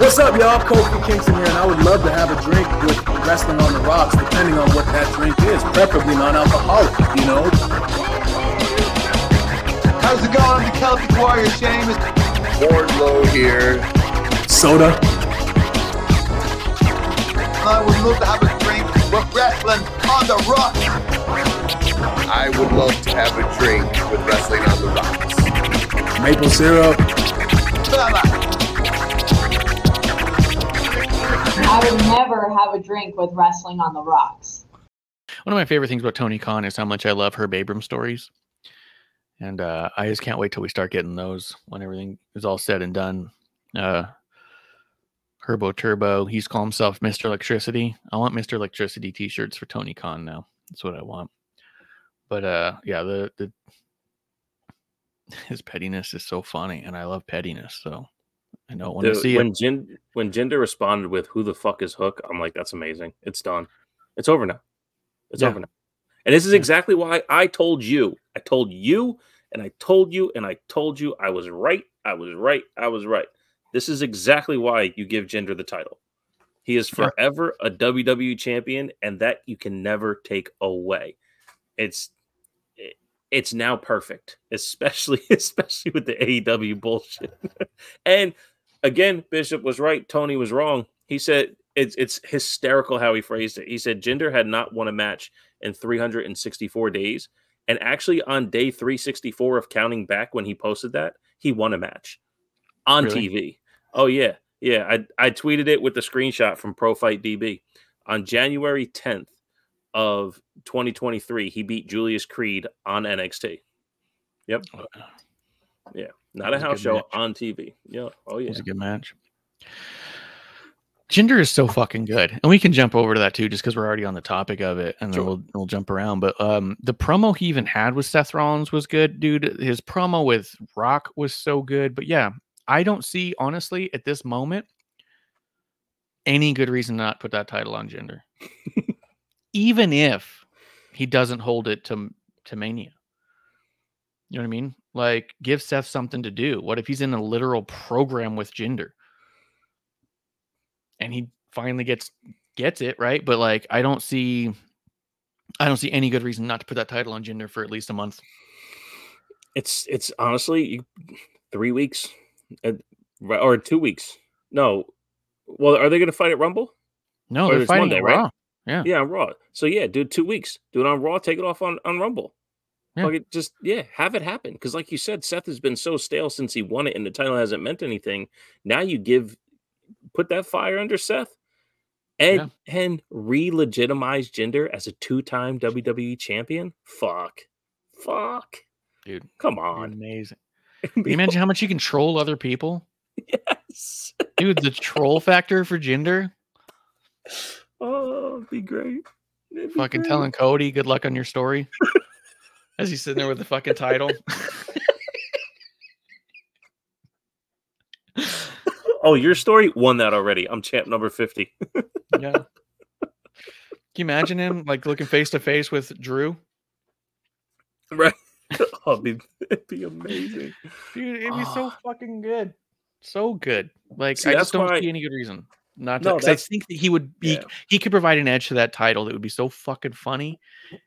What's up, y'all? Kofi Kingston here, and I would love to have a drink with Wrestling on the Rocks, depending on what that drink is, preferably non-alcoholic, you know? How's it going? I'm the Celtic Warrior, Sheamus. Wardlow here. Soda. I would love to have a drink with Wrestling on the Rocks. I would love to have a drink with Wrestling on the Rocks. Maple syrup. I would never have a drink with wrestling on the rocks. One of my favorite things about Tony Khan is how much I love Herb Abrams stories. And uh, I just can't wait till we start getting those when everything is all said and done. Uh, Herbo Turbo, he's called himself Mr. Electricity. I want Mr. Electricity t shirts for Tony Khan now. That's what I want. But uh, yeah, the, the his pettiness is so funny, and I love pettiness. So I don't want to see when it. Jin when Jinder responded with "Who the fuck is Hook?" I'm like, that's amazing. It's done. It's over now. It's Yeah. over now. And this is exactly why I told you. I told you, and I told you, and I told you I was right. I was right. I was right. This is exactly why you give Jinder the title. He is Yeah. forever a WWE champion, and that you can never take away. It's it- it's now perfect, especially especially with the AEW bullshit. and again, Bishop was right. Tony was wrong. He said it's it's hysterical how he phrased it. He said Jinder had not won a match in 364 days, and actually on day 364 of counting back when he posted that, he won a match on Really? TV. Oh yeah, yeah. I I tweeted it with the screenshot from Pro Fight DB on January 10th of 2023. He beat Julius Creed on NXT. Yep. Yeah, not a was a house show match. on TV. Yeah. Oh yeah. It was a good match. Jinder is so fucking good, and we can jump over to that too, just because we're already on the topic of it, and then Sure. we'll we'll jump around. But um, the promo he even had with Seth Rollins was good, dude. His promo with Rock was so good. But yeah, I don't see honestly at this moment any good reason not put that title on Jinder, even if he doesn't hold it to to Mania. You know what I mean? Like, give Seth something to do. What if he's in a literal program with Jinder? and he finally gets gets it right but like i don't see i don't see any good reason not to put that title on jinder for at least a month It's it's honestly you- three weeks, uh, or two weeks. No, well, are they going to fight at Rumble? no Or they're fighting Monday, on right? Yeah Yeah, on Raw. So yeah, do two weeks. Do it on Raw. Take it off on on Rumble. Yeah. Like it just yeah, have it happen. Because like you said, Seth has been so stale since he won it, and the title hasn't meant anything. Now you give put that fire under Seth. And and re-legitimize Jinder as a two-time WWE champion. Fuck, fuck. dude Come on. amazing Can you imagine how much you can troll other people yes. dude the troll factor for jinder Oh, it'd be great. It'd be fucking great. telling cody good luck on your story as he's sitting there with the fucking title Oh, your story won that already. I'm champ number 50. yeah can you imagine him like looking face to face with drew Right. oh, it'd be, it'd be amazing. Dude, it'd be so Ah. fucking good. So good. Like See, I just don't why- see any good reason not No, because I think that he would be Yeah. he could provide an edge to that title that would be so fucking funny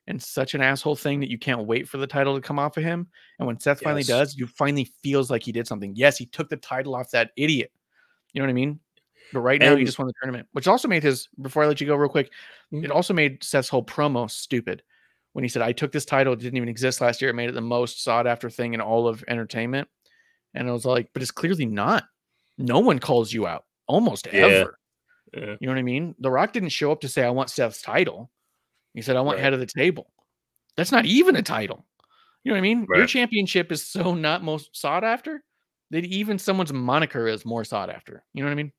and such an asshole thing that you can't wait for the title to come off of him. And when Seth finally does, you finally feels like he did something. Yes, he took the title off that idiot. You know what I mean? But right now he just won the tournament, which also made his before I let you go real quick, Mhm. it also made Seth's whole promo stupid. When he said, I took this title, it didn't even exist last year. It made it the most sought after thing in all of entertainment. And I was like, but it's clearly not. No one calls you out almost Yeah. ever. Yeah. You know what I mean? The Rock didn't show up to say, I want Seth's title. He said, I want Right. head of the table. That's not even a title. You know what I mean? Your championship is so not most sought after that even someone's moniker is more sought after. You know what I mean?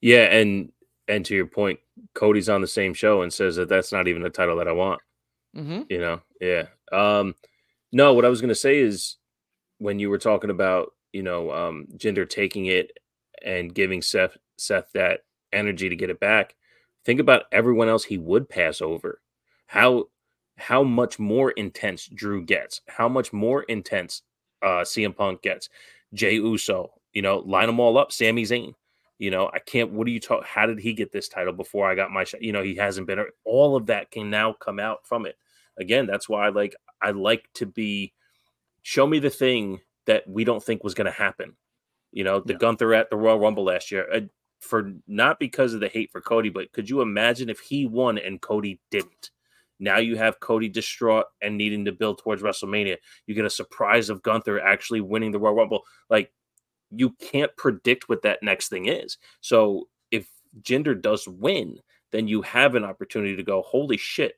Yeah, and and to your point, Cody's on the same show and says that that's not even a title that I want. Mm-hmm. You know, yeah. Um, no, what I was gonna say is when you were talking about you know um, Jinder taking it and giving Seth Seth that energy to get it back. Think about everyone else he would pass over. How how much more intense Drew gets. How much more intense uh, CM Punk gets. Jay Uso. You know, line them all up. Sami Zayn. You know, I can't. What do you talk? How did he get this title before I got my shot? You know, he hasn't been. All of that can now come out from it. Again, that's why I like. I like to be. Show me the thing that we don't think was going to happen. You know, the Yeah. Gunther at the Royal Rumble last year. Uh, for not because of the hate for Cody, but could you imagine if he won and Cody didn't? Now you have Cody distraught and needing to build towards WrestleMania. You get a surprise of Gunther actually winning the Royal Rumble. Like you can't predict what that next thing is. So if Jinder does win, then you have an opportunity to go, holy shit,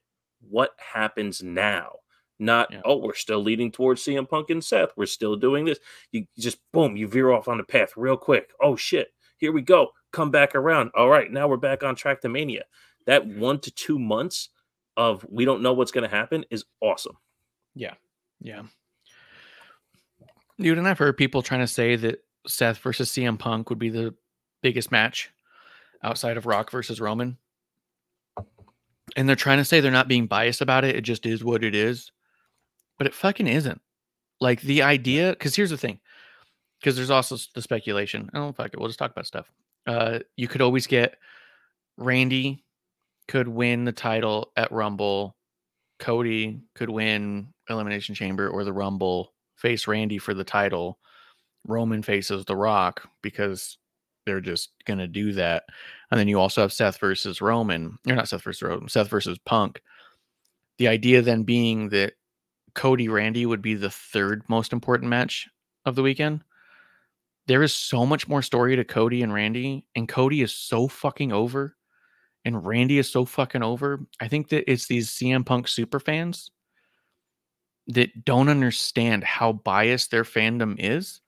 what happens now? Not, Yeah. oh, we're still leading towards CM Punk and Seth. We're still doing this. You just boom, you veer off on the path real quick. Oh shit, here we go. Come back around. All right, now we're back on track to Mania. That one to two months of we don't know what's going to happen is awesome. Yeah. Yeah. Dude, and I've heard people trying to say that Seth versus CM Punk would be the biggest match outside of Rock versus Roman. And they're trying to say they're not being biased about it. It just is what it is. But it fucking isn't. Like the idea, because here's the thing. Because there's also the speculation. Oh, fuck it. We'll just talk about stuff. Uh, you could always get Randy could win the title at Rumble. Cody could win Elimination Chamber or the Rumble, face Randy for the title. Roman faces The Rock because they're just gonna do that. And then you also have Seth versus Roman. You're not Seth versus Roman, Seth versus Punk. The idea then being that Cody Randy would be the third most important match of the weekend. There is so much more story to Cody and Randy, and Cody is so fucking over, and Randy is so fucking over. I think that it's these CM Punk super fans that don't understand how biased their fandom is,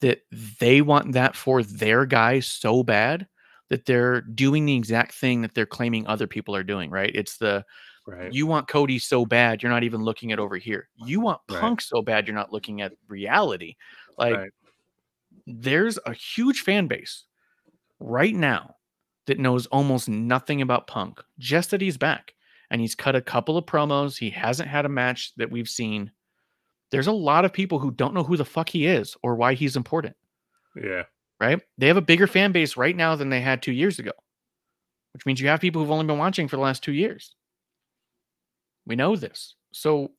that they want that for their guy so bad that they're doing the exact thing that they're claiming other people are doing, right? It's the Right. you want Cody so bad, you're not even looking at over here. You want Right. Punk so bad, you're not looking at reality. Like, Right. there's a huge fan base right now that knows almost nothing about Punk, just that he's back and he's cut a couple of promos. He hasn't had a match that we've seen. There's a lot of people who don't know who the fuck he is or why he's important, Yeah. right? They have a bigger fan base right now than they had two years ago, which means you have people who've only been watching for the last two years. We know this. So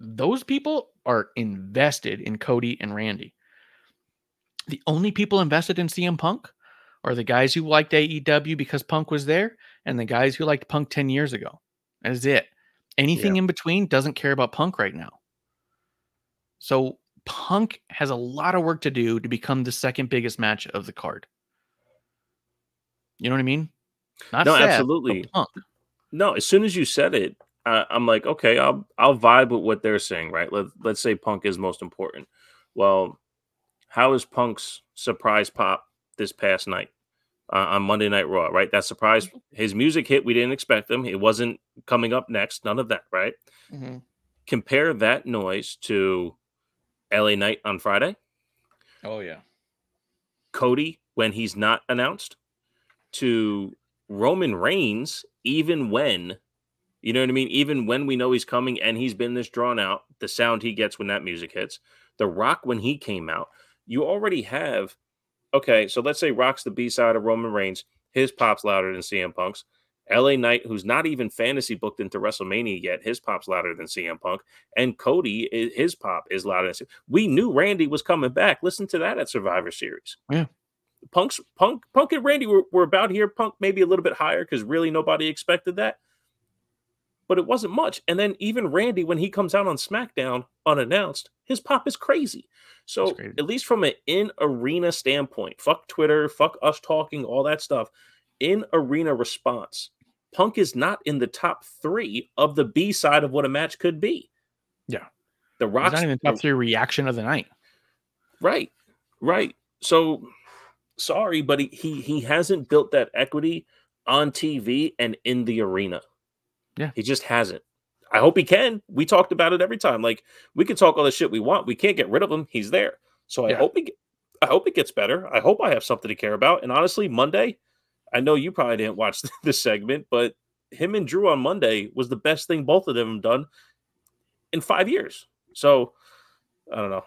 those people are invested in Cody and Randy. The only people invested in CM Punk are the guys who liked AEW because Punk was there and the guys who liked Punk 10 years ago. That is it. Anything in between doesn't care about Punk right now. So Punk has a lot of work to do to become the second biggest match of the card. You know what I mean? Not No, absolutely. Punk. No, as soon as you said it, uh, I'm like, okay, I'll I'll vibe with what they're saying, right? Let Let's say Punk is most important. Well, how is Punk's surprise pop this past night uh, on Monday Night Raw? Right, that surprise, his music hit. We didn't expect him. It wasn't coming up next. None of that. Right. Mhm. Compare that noise to LA Knight on Friday. Oh yeah. Cody when he's not announced to Roman Reigns, even when, you know what I mean? Even when we know he's coming and he's been this drawn out, the sound he gets when that music hits, The Rock when he came out, you already have, okay, so let's say Rock's the B side of Roman Reigns, his pop's louder than CM Punk's. LA Knight, who's not even fantasy booked into WrestleMania yet, his pop's louder than CM Punk. And Cody, his pop is louder than CM. We knew Randy was coming back. Listen to that at Survivor Series. Yeah. Punk's Punk Punk and Randy were, were about here. Punk maybe a little bit higher because really nobody expected that. But it wasn't much. And then even Randy, when he comes out on SmackDown unannounced, his pop is crazy. So crazy. at least from an in arena standpoint, fuck Twitter, fuck us talking, all that stuff. In arena response, Punk is not in the top three of the B side of what a match could be. Yeah. The He's Rock's not even top three reaction of the night. Right, right. So sorry, but he, he he hasn't built that equity on TV and in the arena. Yeah. he just hasn't. I hope he can. We talked about it every time. Like we can talk all the shit we want. We can't get rid of him. He's there. So I Yeah. hope he. I hope it gets better. I hope I have something to care about. And honestly, Monday, I know you probably didn't watch this segment, but him and Drew on Monday was the best thing both of them have done in five years. So I don't know.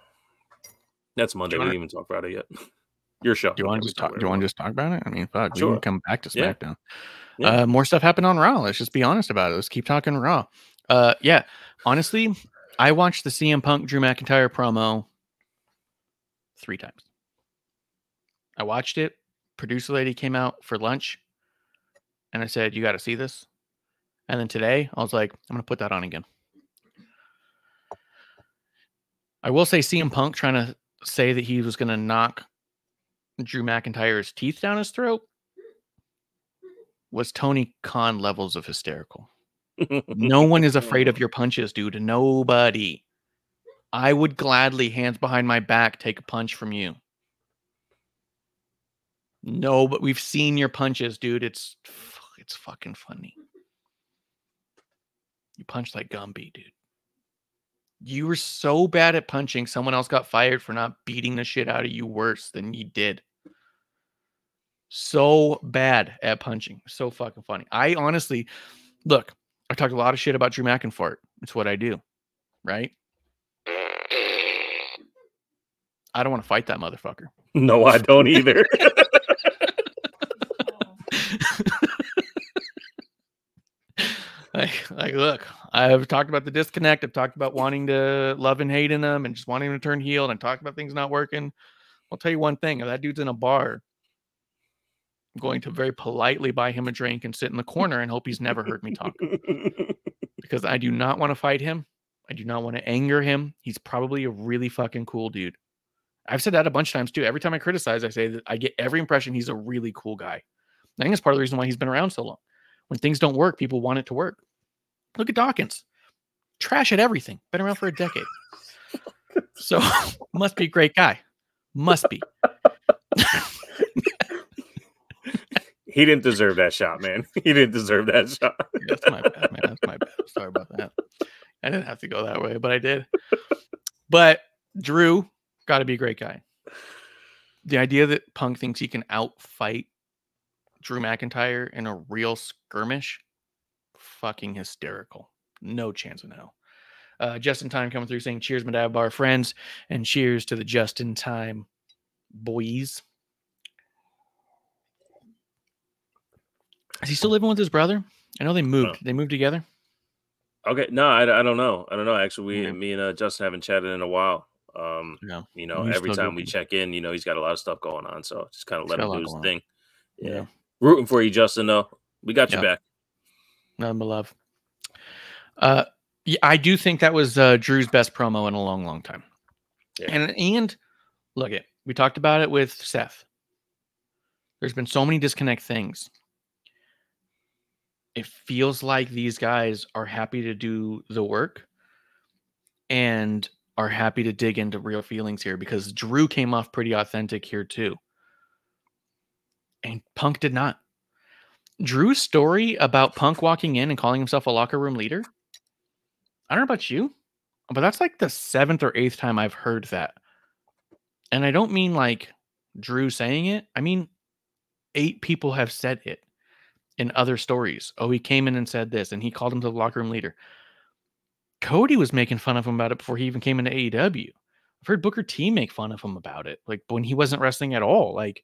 That's Monday. We didn't even talk about it yet. Your show. Do you want to just talk? Do you want to just talk about it? I mean, fuck, we Sure. can come back to SmackDown. Yeah. Uh, more stuff happened on Raw. Let's just be honest about it. Let's keep talking Raw. Uh, yeah, honestly, I watched the CM Punk Drew McIntyre promo three times. I watched it. Producer lady came out for lunch, and I said, "You got to see this." And then today, I was like, "I'm gonna put that on again." I will say, CM Punk trying to say that he was gonna knock Drew McIntyre's teeth down his throat was Tony Khan levels of hysterical. No one is afraid of your punches, dude. Nobody. I would gladly, hands behind my back, take a punch from you. No, but we've seen your punches, dude. It's it's fucking funny. You punch like Gumby, dude. You were so bad at punching, someone else got fired for not beating the shit out of you worse than you did. So bad at punching. So fucking funny. I honestly, look, I talked a lot of shit about Drew McIntyre. It's what I do, right? I don't want to fight that motherfucker. no, I don't either. like, like, look, I've talked about the disconnect. I've talked about wanting to love and hate in them and just wanting to turn heel. And talked about things not working. I'll tell you one thing: if that dude's in a bar, going to very politely buy him a drink and sit in the corner and hope he's never heard me talk because I do not want to fight him. I do not want to anger him. He's probably a really fucking cool dude. I've said that a bunch of times too. Every time I criticize, I say that I get every impression he's a really cool guy. I think that's part of the reason why he's been around so long. When things don't work, people want it to work. Look at Dawkins. Trash at everything. Been around for a decade. So must be a great guy. Must be. He didn't deserve that shot, man. He didn't deserve that shot. That's my bad, man. That's my bad. Sorry about that. I didn't have to go that way, but I did. But Drew got to be a great guy. The idea that Punk thinks he can outfight Drew McIntyre in a real skirmish, fucking hysterical. No chance in hell. Uh, just in time coming through saying cheers, Madab Bar friends, and cheers to the just in time boys. Is he still living with his brother? I know they moved. They moved together. Okay, no, I, I don't know. I don't know. Actually, we Yeah. me and uh, Justin haven't chatted in a while. Um, No. you know, He's every time we check in, you know, he's got a lot of stuff going on. So just kind of let him do his thing. Yeah. Yeah. Rooting for you, Justin, though. We got you Yeah. back. None but love. Uh, yeah, I do think that was uh, Drew's best promo in a long, long time. And and look it, we talked about it with Seth. There's been so many disconnect things. It feels like these guys are happy to do the work and are happy to dig into real feelings here because Drew came off pretty authentic here too. And Punk did not. Drew's story about Punk walking in and calling himself a locker room leader. I don't know about you, but that's like the seventh or eighth time I've heard that. And I don't mean like Drew saying it. I mean, eight people have said it in other stories. Oh, he came in and said this, and he called him to the locker room leader. Cody was making fun of him about it before he even came into AEW. I've heard Booker T make fun of him about it, like when he wasn't wrestling at all. Like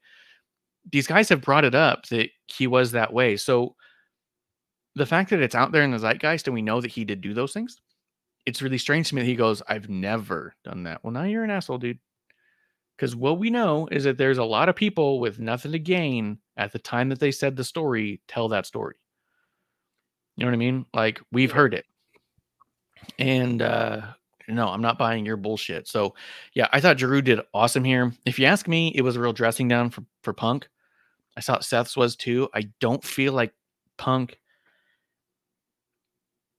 these guys have brought it up that he was that way. So the fact that it's out there in the zeitgeist and we know that he did do those things, it's really strange to me that he goes, I've never done that. Well, now you're an asshole, dude. Because what we know is that there's a lot of people with nothing to gain at the time that they said the story, tell that story. You know what I mean? Like we've heard it. And uh no, I'm not buying your bullshit. So yeah, I thought Drew did awesome here. If you ask me, it was a real dressing down for, for Punk. I thought Seth's was too. I don't feel like Punk,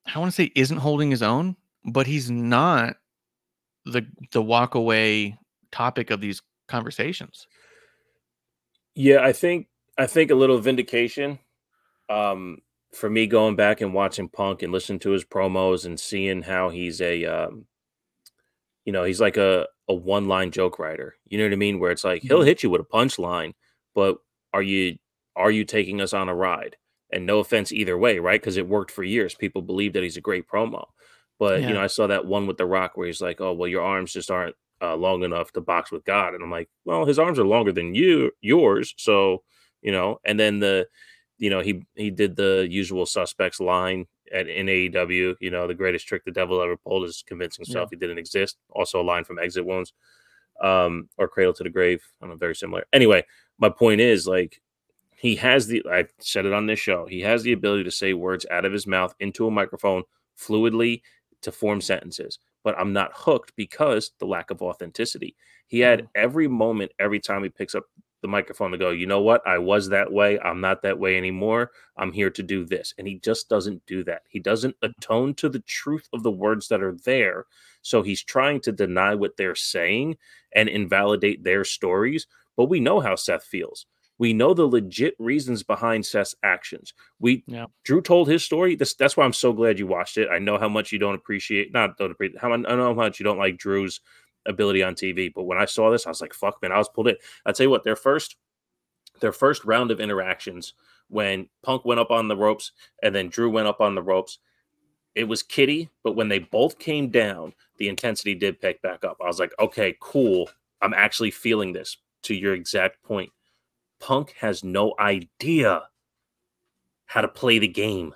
I don't want to say isn't holding his own, but he's not the the walk away topic of these conversations. Yeah, I think I think a little vindication. Um, for me, going back and watching Punk and listening to his promos and seeing how he's a, um, you know, he's like a a one line joke writer. You know what I mean? Where it's like he'll Mhm. hit you with a punchline, but are you are you taking us on a ride? And no offense either way, right? Because it worked for years. People believe that he's a great promo. But you know, I saw that one with The Rock where he's like, "Oh, well, your arms just aren't uh, long enough to box with God," and I'm like, "Well, his arms are longer than you, yours." So you know, and then the, you know, he he did the usual suspects line at in AEW. You know, the greatest trick the devil ever pulled is convincing himself he didn't exist. Also, a line from Exit Wounds, um, or Cradle to the Grave. I don't know, very similar. Anyway, my point is like he has the I said it on this show. He has the ability to say words out of his mouth into a microphone fluidly to form sentences. But I'm not hooked because the lack of authenticity. He had every moment, every time he picks up the microphone to go, you know what? I was that way. I'm not that way anymore. I'm here to do this. And he just doesn't do that. He doesn't atone to the truth of the words that are there. So he's trying to deny what they're saying and invalidate their stories. But we know how Seth feels. We know the legit reasons behind Seth's actions. We Yeah. Drew told his story. This, that's why I'm so glad you watched it. I know how much you don't appreciate, not don't appreciate, how I know how much you don't like Drew's ability on TV. But when I saw this, I was like, "Fuck, man!" I was pulled in. I tell you what, their first, their first round of interactions when Punk went up on the ropes and then Drew went up on the ropes, it was kitty. But when they both came down, the intensity did pick back up. I was like, "Okay, cool. I'm actually feeling this." To your exact point, Punk has no idea how to play the game.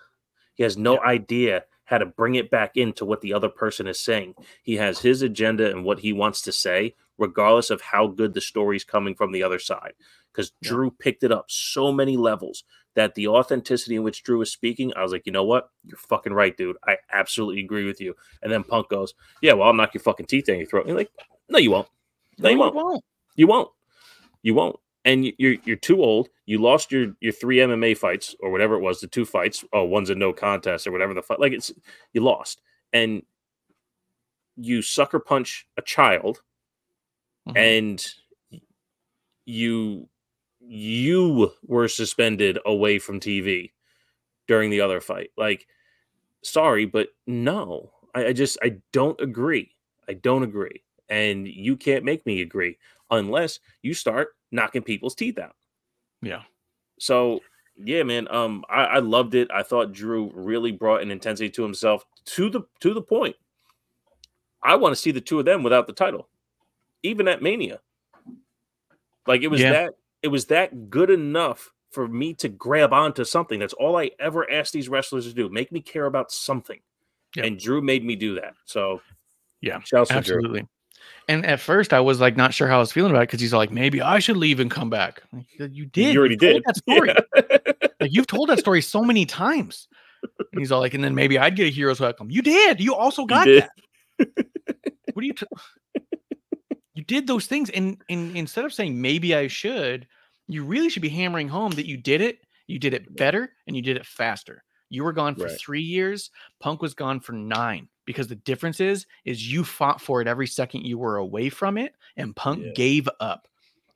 He has no idea how to bring it back into what the other person is saying. He has his agenda and what he wants to say, regardless of how good the story's coming from the other side. Because Yeah. Drew picked it up so many levels that the authenticity in which Drew is speaking, I was like, you know what? You're fucking right, dude. I absolutely agree with you. And then Punk goes, Yeah, well, I'll knock your fucking teeth in your throat. And you're like, No, you won't. No, you won't. won't. You won't. You won't. And you- you're you're too old. You lost your your three MMA fights or whatever it was, the two fights. Oh, one's a no contest or whatever the fight. Like it's you lost, and you sucker punch a child, Mhm. and you you were suspended away from TV during the other fight. Like, sorry, but no, I, I just I don't agree. I don't agree, and you can't make me agree unless you start knocking people's teeth out. Yeah. So yeah, man. Um, I, I loved it. I thought Drew really brought an intensity to himself to the to the point. I want to see the two of them without the title, even at Mania. Like it was Yeah. that it was that good enough for me to grab onto something. That's all I ever ask these wrestlers to do. Make me care about something. Yeah. And Drew made me do that. So Yeah, shouts to Drew. And at first, I was like not sure how I was feeling about it because he's like, maybe I should leave and come back. Like, you did. You already told did. that story. Yeah. Like you've told that story so many times. And he's all like, and then maybe I'd get a hero's welcome. You did. You also got did. that. What do you? T- you did those things, and, and instead of saying maybe I should, you really should be hammering home that you did it. You did it better, and you did it faster. You were gone for Right. three years. Punk was gone for nine because the difference is is you fought for it every second you were away from it, and Punk Yeah. gave up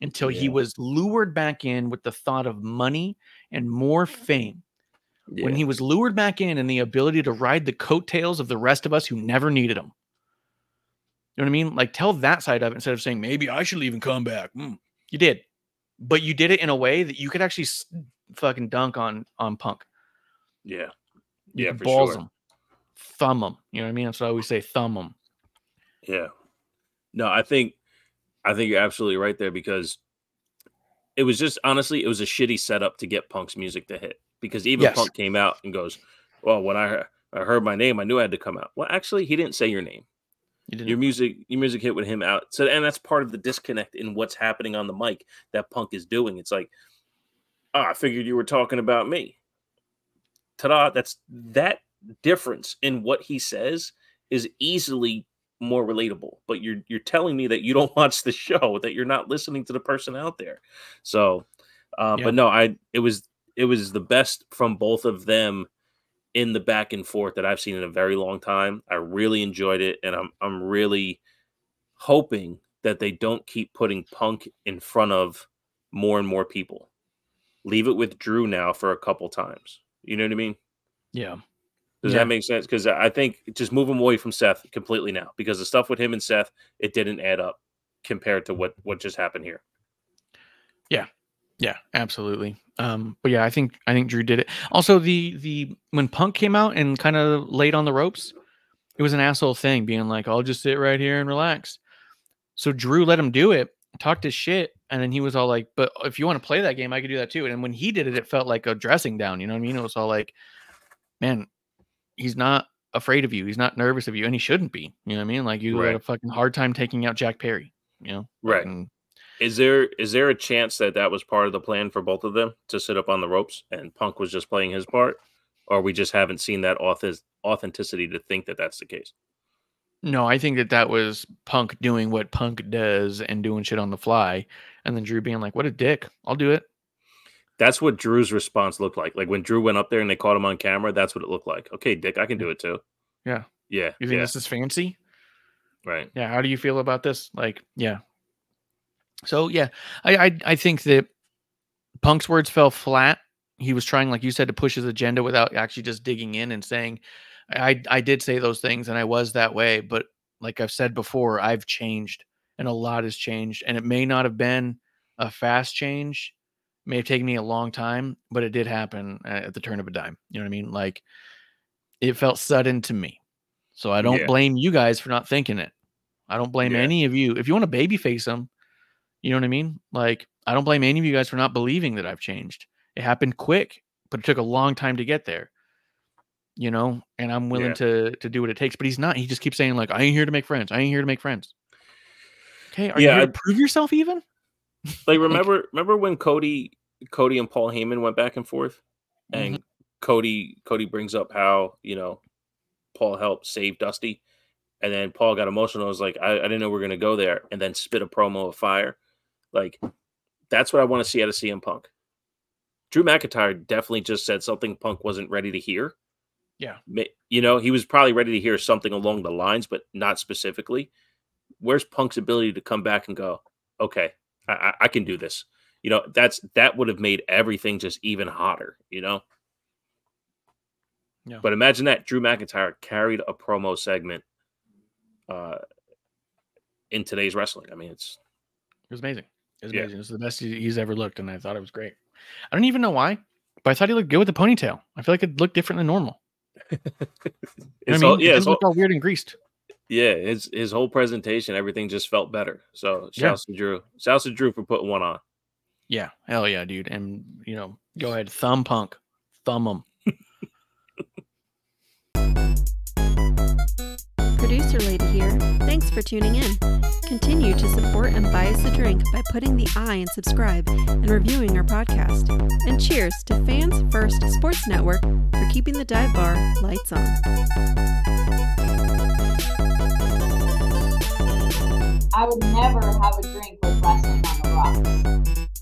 until he was lured back in with the thought of money and more fame when he was lured back in and the ability to ride the coattails of the rest of us who never needed him. You know what I mean? Like tell that side of it instead of saying maybe I should even come back. Mm, you did, but you did it in a way that you could actually fucking dunk on on Punk. Yeah. Yeah, for balls sure. him, thumb them. You know what I mean? That's what I always say, thumb them. Yeah. No, I think I think you're absolutely right there because it was just honestly, it was a shitty setup to get Punk's music to hit. Because even Yes. Punk came out and goes, Well, when I heard, I heard my name, I knew I had to come out. Well, actually, he didn't say your name. You didn't. Your music, your music hit with him out. So and that's part of the disconnect in what's happening on the mic that Punk is doing. It's like, oh, I figured you were talking about me. Ta-da! That's that difference in what he says is easily more relatable. But you're you're telling me that you don't watch the show, that you're not listening to the person out there. So, uh, Yeah. but no, I it was it was the best from both of them in the back and forth that I've seen in a very long time. I really enjoyed it, and I'm I'm really hoping that they don't keep putting Punk in front of more and more people. Leave it with Drew now for a couple times. You know what I mean? Yeah. Does Yeah. that make sense? Because I think just move him away from Seth completely now because the stuff with him and Seth, it didn't add up compared to what what just happened here. Yeah, Yeah, absolutely. Um, but yeah, I think I think Drew did it. Also, the the when Punk came out and kind of laid on the ropes, it was an asshole thing, being like, "I'll just sit right here and relax." So Drew let him do it, talked his shit, and then he was all like, "But if you want to play that game, I could do that too." And when he did it, it felt like a dressing down. You know what I mean? It was all like, "Man, he's not afraid of you. He's not nervous of you, and he shouldn't be." You know what I mean? Like you had a fucking hard time taking out Jack Perry. You know? Right. Fucking- Is there is there a chance that that was part of the plan for both of them to sit up on the ropes and Punk was just playing his part, or we just haven't seen that auth- authenticity to think that that's the case? No, I think that that was Punk doing what Punk does and doing shit on the fly, and then Drew being like, "What a dick! I'll do it." That's what Drew's response looked like. Like when Drew went up there and they caught him on camera, that's what it looked like. Okay, Dick, I can do it too. Yeah. Yeah. You think yeah. this is fancy? right. Yeah. How do you feel about this? Like, yeah. So yeah, I I, I think that Punk's words fell flat. He was trying, like you said, to push his agenda without actually just digging in and saying, "I I did say those things and I was that way," but like I've said before, I've changed and a lot has changed, and it may not have been a fast change. It may have taken me a long time, but it did happen at the turn of a dime. You know what I mean? Like it felt sudden to me. So I don't Yeah. blame you guys for not thinking it. I don't blame Yeah. any of you. If you want to babyface them, you know what I mean? Like, I don't blame any of you guys for not believing that I've changed. It happened quick, but it took a long time to get there. You know, and I'm willing Yeah. to to do what it takes. But he's not. He just keeps saying like, "I ain't here to make friends. I ain't here to make friends." Okay, are Yeah, you here I- to prove yourself even? Like remember remember when Cody Cody and Paul Heyman went back and forth? Mm-hmm. And Cody Cody brings up how, you know, Paul helped save Dusty. And then Paul got emotional. I was like, I, I didn't know we are gonna go there, and then spit a promo of fire. Like, that's what I want to see out of CM Punk. Drew McIntyre definitely just said something Punk wasn't ready to hear. Yeah. You know, he was probably ready to hear something along the lines, but not specifically. Where's Punk's ability to come back and go, okay, I, I, I can do this? You know, that's that would have made everything just even hotter. You know. Yeah. But imagine that Drew McIntyre carried a promo segment uh, in today's wrestling. I mean, it's It was amazing. It was Yeah. amazing. It was the best he's ever looked, and I thought it was great. I don't even know why, but I thought he looked good with the ponytail. I feel like it looked different than normal. You know what it's I all, yeah, it it's all, all weird and greased. yeah. His his whole presentation, everything just felt better. So Yeah. shouts to Drew. Shouts to Drew for putting one on. Yeah, hell yeah, dude. And you know, go ahead, thumb punk, thumb him. Producer Lady here. Thanks for tuning in. Continue to support and buy us a drink by putting the I in subscribe and reviewing our podcast. And cheers to Fans First Sports Network for keeping the dive bar lights on. I would never have a drink with wrestling on